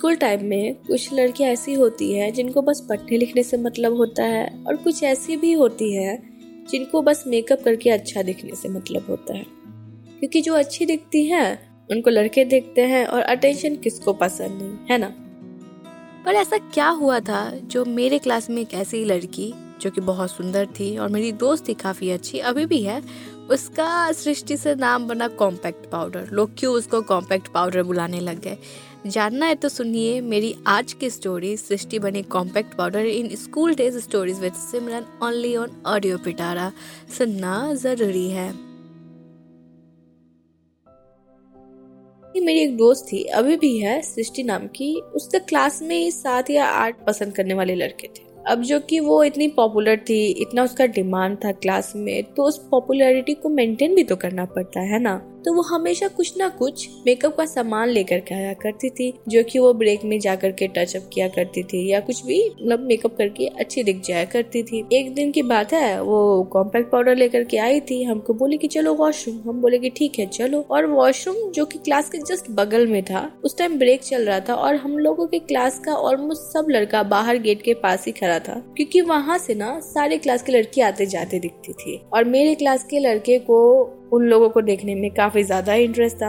School time में कुछ लड़कियाँ ऐसी होती हैं जिनको बस पढ़ने लिखने से मतलब होता है और कुछ ऐसी भी होती है जिनको बस मेकअप करके अच्छा दिखने से मतलब होता है। क्योंकि जो अच्छी दिखती हैं, उनको लड़के देखते हैं और अटेंशन किसको पसंद नहीं, है ना? पर ऐसा क्या हुआ था जो मेरे क्लास में एक ऐसी लड़की, जो कि बहुत सुंदर थी और मेरी दोस्त थी काफ़ी अच्छी, अभी भी है उसका सृष्टि से नाम बना कॉम्पैक्ट पाउडर लोग क्यों उसको कॉम्पैक्ट पाउडर बुलाने लग गए? जानना है तो सुनिए मेरी आज की स्टोरी सृष्टि बनी compact powder in school days stories with Simran only on Audio Pitara सुनना ज़रूरी है। मेरी एक दोस्त थी, अभी भी है सृष्टि नाम की। उसके क्लास में सात या आठ पसंद करने वाले लड़के थे। अब जो कि वो इतनी पॉपुलर थी, इतना उसका डिमांड था क्लास में तो उस पॉपुलैरिटी को मेंटेन भी तो करना पड़ता है ना? तो वो हमेशा कुछ ना कुछ मेकअप का सामान लेकर के आया करती थी, जो कि वो ब्रेक में जा करके टचअप किया करती थी, या कुछ भी मतलब मेकअप करके अच्छी दिख जाया करती थी। एक दिन की बात है, वो कॉम्पैक्ट पाउडर लेकर के आई थी, हमको बोले कि चलो वॉशरूम हम बोले कि ठीक है, चलो। और वॉशरूम जो कि क्लास के जस्ट बगल में था, उस टाइम ब्रेक चल रहा था, और हम लोगों के क्लास का ऑलमोस्ट सब लड़का बाहर गेट के पास ही खड़ा था, क्योंकि वहाँ से ना सारे क्लास के लड़की आते जाते दिखती थी। और मेरे क्लास के लड़के को उन लोगों को देखने में काफ़ी ज़्यादा इंटरेस्ट था।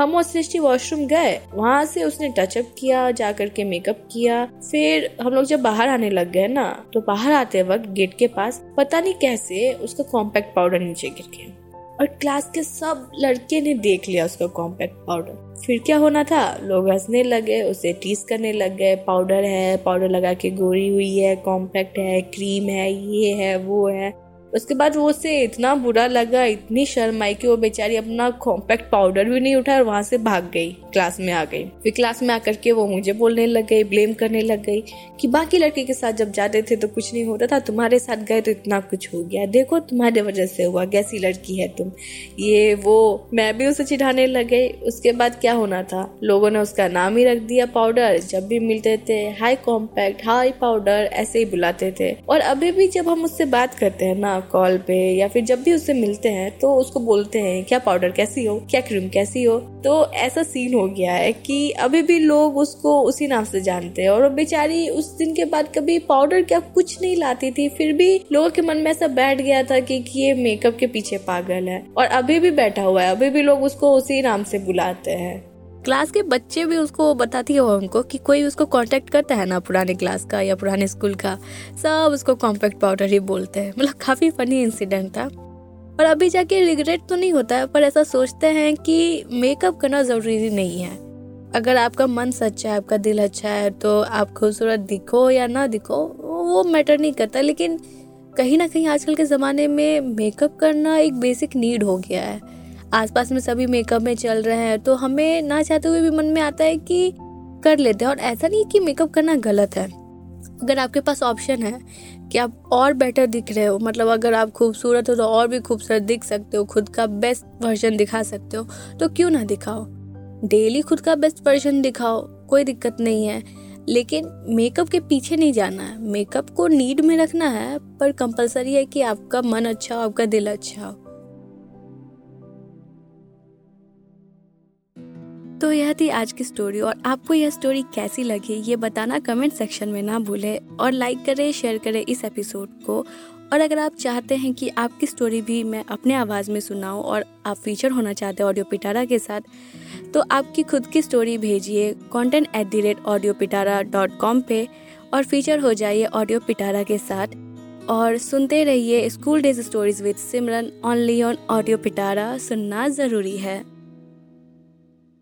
हम और सृष्टि वॉशरूम गए, वहाँ से उसने टचअप किया जा करके मेकअप किया। फिर हम लोग जब बाहर आने लग गए ना तो बाहर आते वक्त गेट के पास पता नहीं कैसे उसका कॉम्पैक्ट पाउडर नीचे गिर गया। और क्लास के सब लड़के ने देख लिया उसका कॉम्पैक्ट पाउडर फिर क्या होना था? लोग हंसने लगे, उसे टीस करने लग गए। पाउडर है पाउडर लगा के गोरी हुई है कॉम्पैक्ट है क्रीम है, ये है, वो है। उसके बाद वो उसे इतना बुरा लगा, इतनी शर्म आई कि वो बेचारी अपना कॉम्पैक्ट पाउडर भी नहीं उठा और वहाँ से भाग गई क्लास में आ गई। फिर क्लास में आकर के वो मुझे बोलने लग गई ब्लेम करने लग गई कि बाकी लड़के के साथ जब जाते थे तो कुछ नहीं होता था, तुम्हारे साथ गए तो इतना कुछ हो गया। देखो, तुम्हारे वजह से हुआ, कैसी लड़की है तुम। ये वो, मैं भी उसे चिढ़ाने लग गई। उसके बाद क्या होना था? लोगों ने उसका नाम ही रख दिया पाउडर जब भी मिलते थे हाई कॉम्पैक्ट हाई पाउडर ऐसे ही बुलाते थे। और अभी भी जब हम उससे बात करते हैं ना कॉल पे या फिर जब भी उससे मिलते हैं तो उसको बोलते हैं क्या पाउडर कैसी हो? क्या क्रीम कैसी हो? तो ऐसा सीन हो गया है कि अभी भी लोग उसको उसी नाम से जानते हैं और बेचारी उस दिन के बाद कभी पाउडर क्या कुछ नहीं लाती थी फिर भी लोगों के मन में ऐसा बैठ गया था कि, कि ये मेकअप के पीछे पागल है और अभी भी बैठा हुआ है अभी भी लोग उसको उसी नाम से बुलाते हैं। क्लास के बच्चे भी उसको बताती है उनको कि कोई उसको कांटेक्ट करता है ना पुराने क्लास का या पुराने स्कूल का। सब उसको कॉम्पैक्ट पाउडर ही बोलते हैं। मतलब काफ़ी फनी इंसिडेंट था। और अभी जाके रिग्रेट तो नहीं होता है, पर ऐसा सोचते हैं कि मेकअप करना ज़रूरी नहीं है। अगर आपका मन सच्चा है, आपका दिल अच्छा है तो आप खूबसूरत दिखो या ना दिखो, वो मैटर नहीं करता। लेकिन कहीं ना कहीं आजकल के ज़माने में मेकअप करना एक बेसिक नीड हो गया है। आसपास में सभी मेकअप में चल रहे हैं तो हमें ना चाहते हुए भी मन में आता है कि कर लेते हैं और ऐसा नहीं कि मेकअप करना गलत है। अगर आपके पास ऑप्शन है कि आप और बेटर दिख रहे हो मतलब अगर आप खूबसूरत हो तो और भी खूबसूरत दिख सकते हो, खुद का बेस्ट वर्जन दिखा सकते हो तो क्यों ना दिखाओ? डेली खुद का बेस्ट वर्जन दिखाओ, कोई दिक्कत नहीं है। लेकिन मेकअप के पीछे नहीं जाना है। मेकअप को नीड में रखना है, पर कंपलसरी है कि आपका मन अच्छा हो, आपका दिल अच्छा हो। तो यह थी आज की स्टोरी और आपको यह स्टोरी कैसी लगी, ये बताना कमेंट सेक्शन में ना भूले और लाइक करें शेयर करें इस एपिसोड को। और अगर आप चाहते हैं कि आपकी स्टोरी भी मैं अपने आवाज़ में सुनाऊं और आप फीचर होना चाहते हैं ऑडियो पिटारा के साथ तो आपकी खुद की स्टोरी भेजिए content at the rate Audio Pitara dot com पर और फीचर हो जाइए ऑडियो पिटारा के साथ। और सुनते रहिए school days stories with Simran only on Audio Pitara सुनना ज़रूरी है।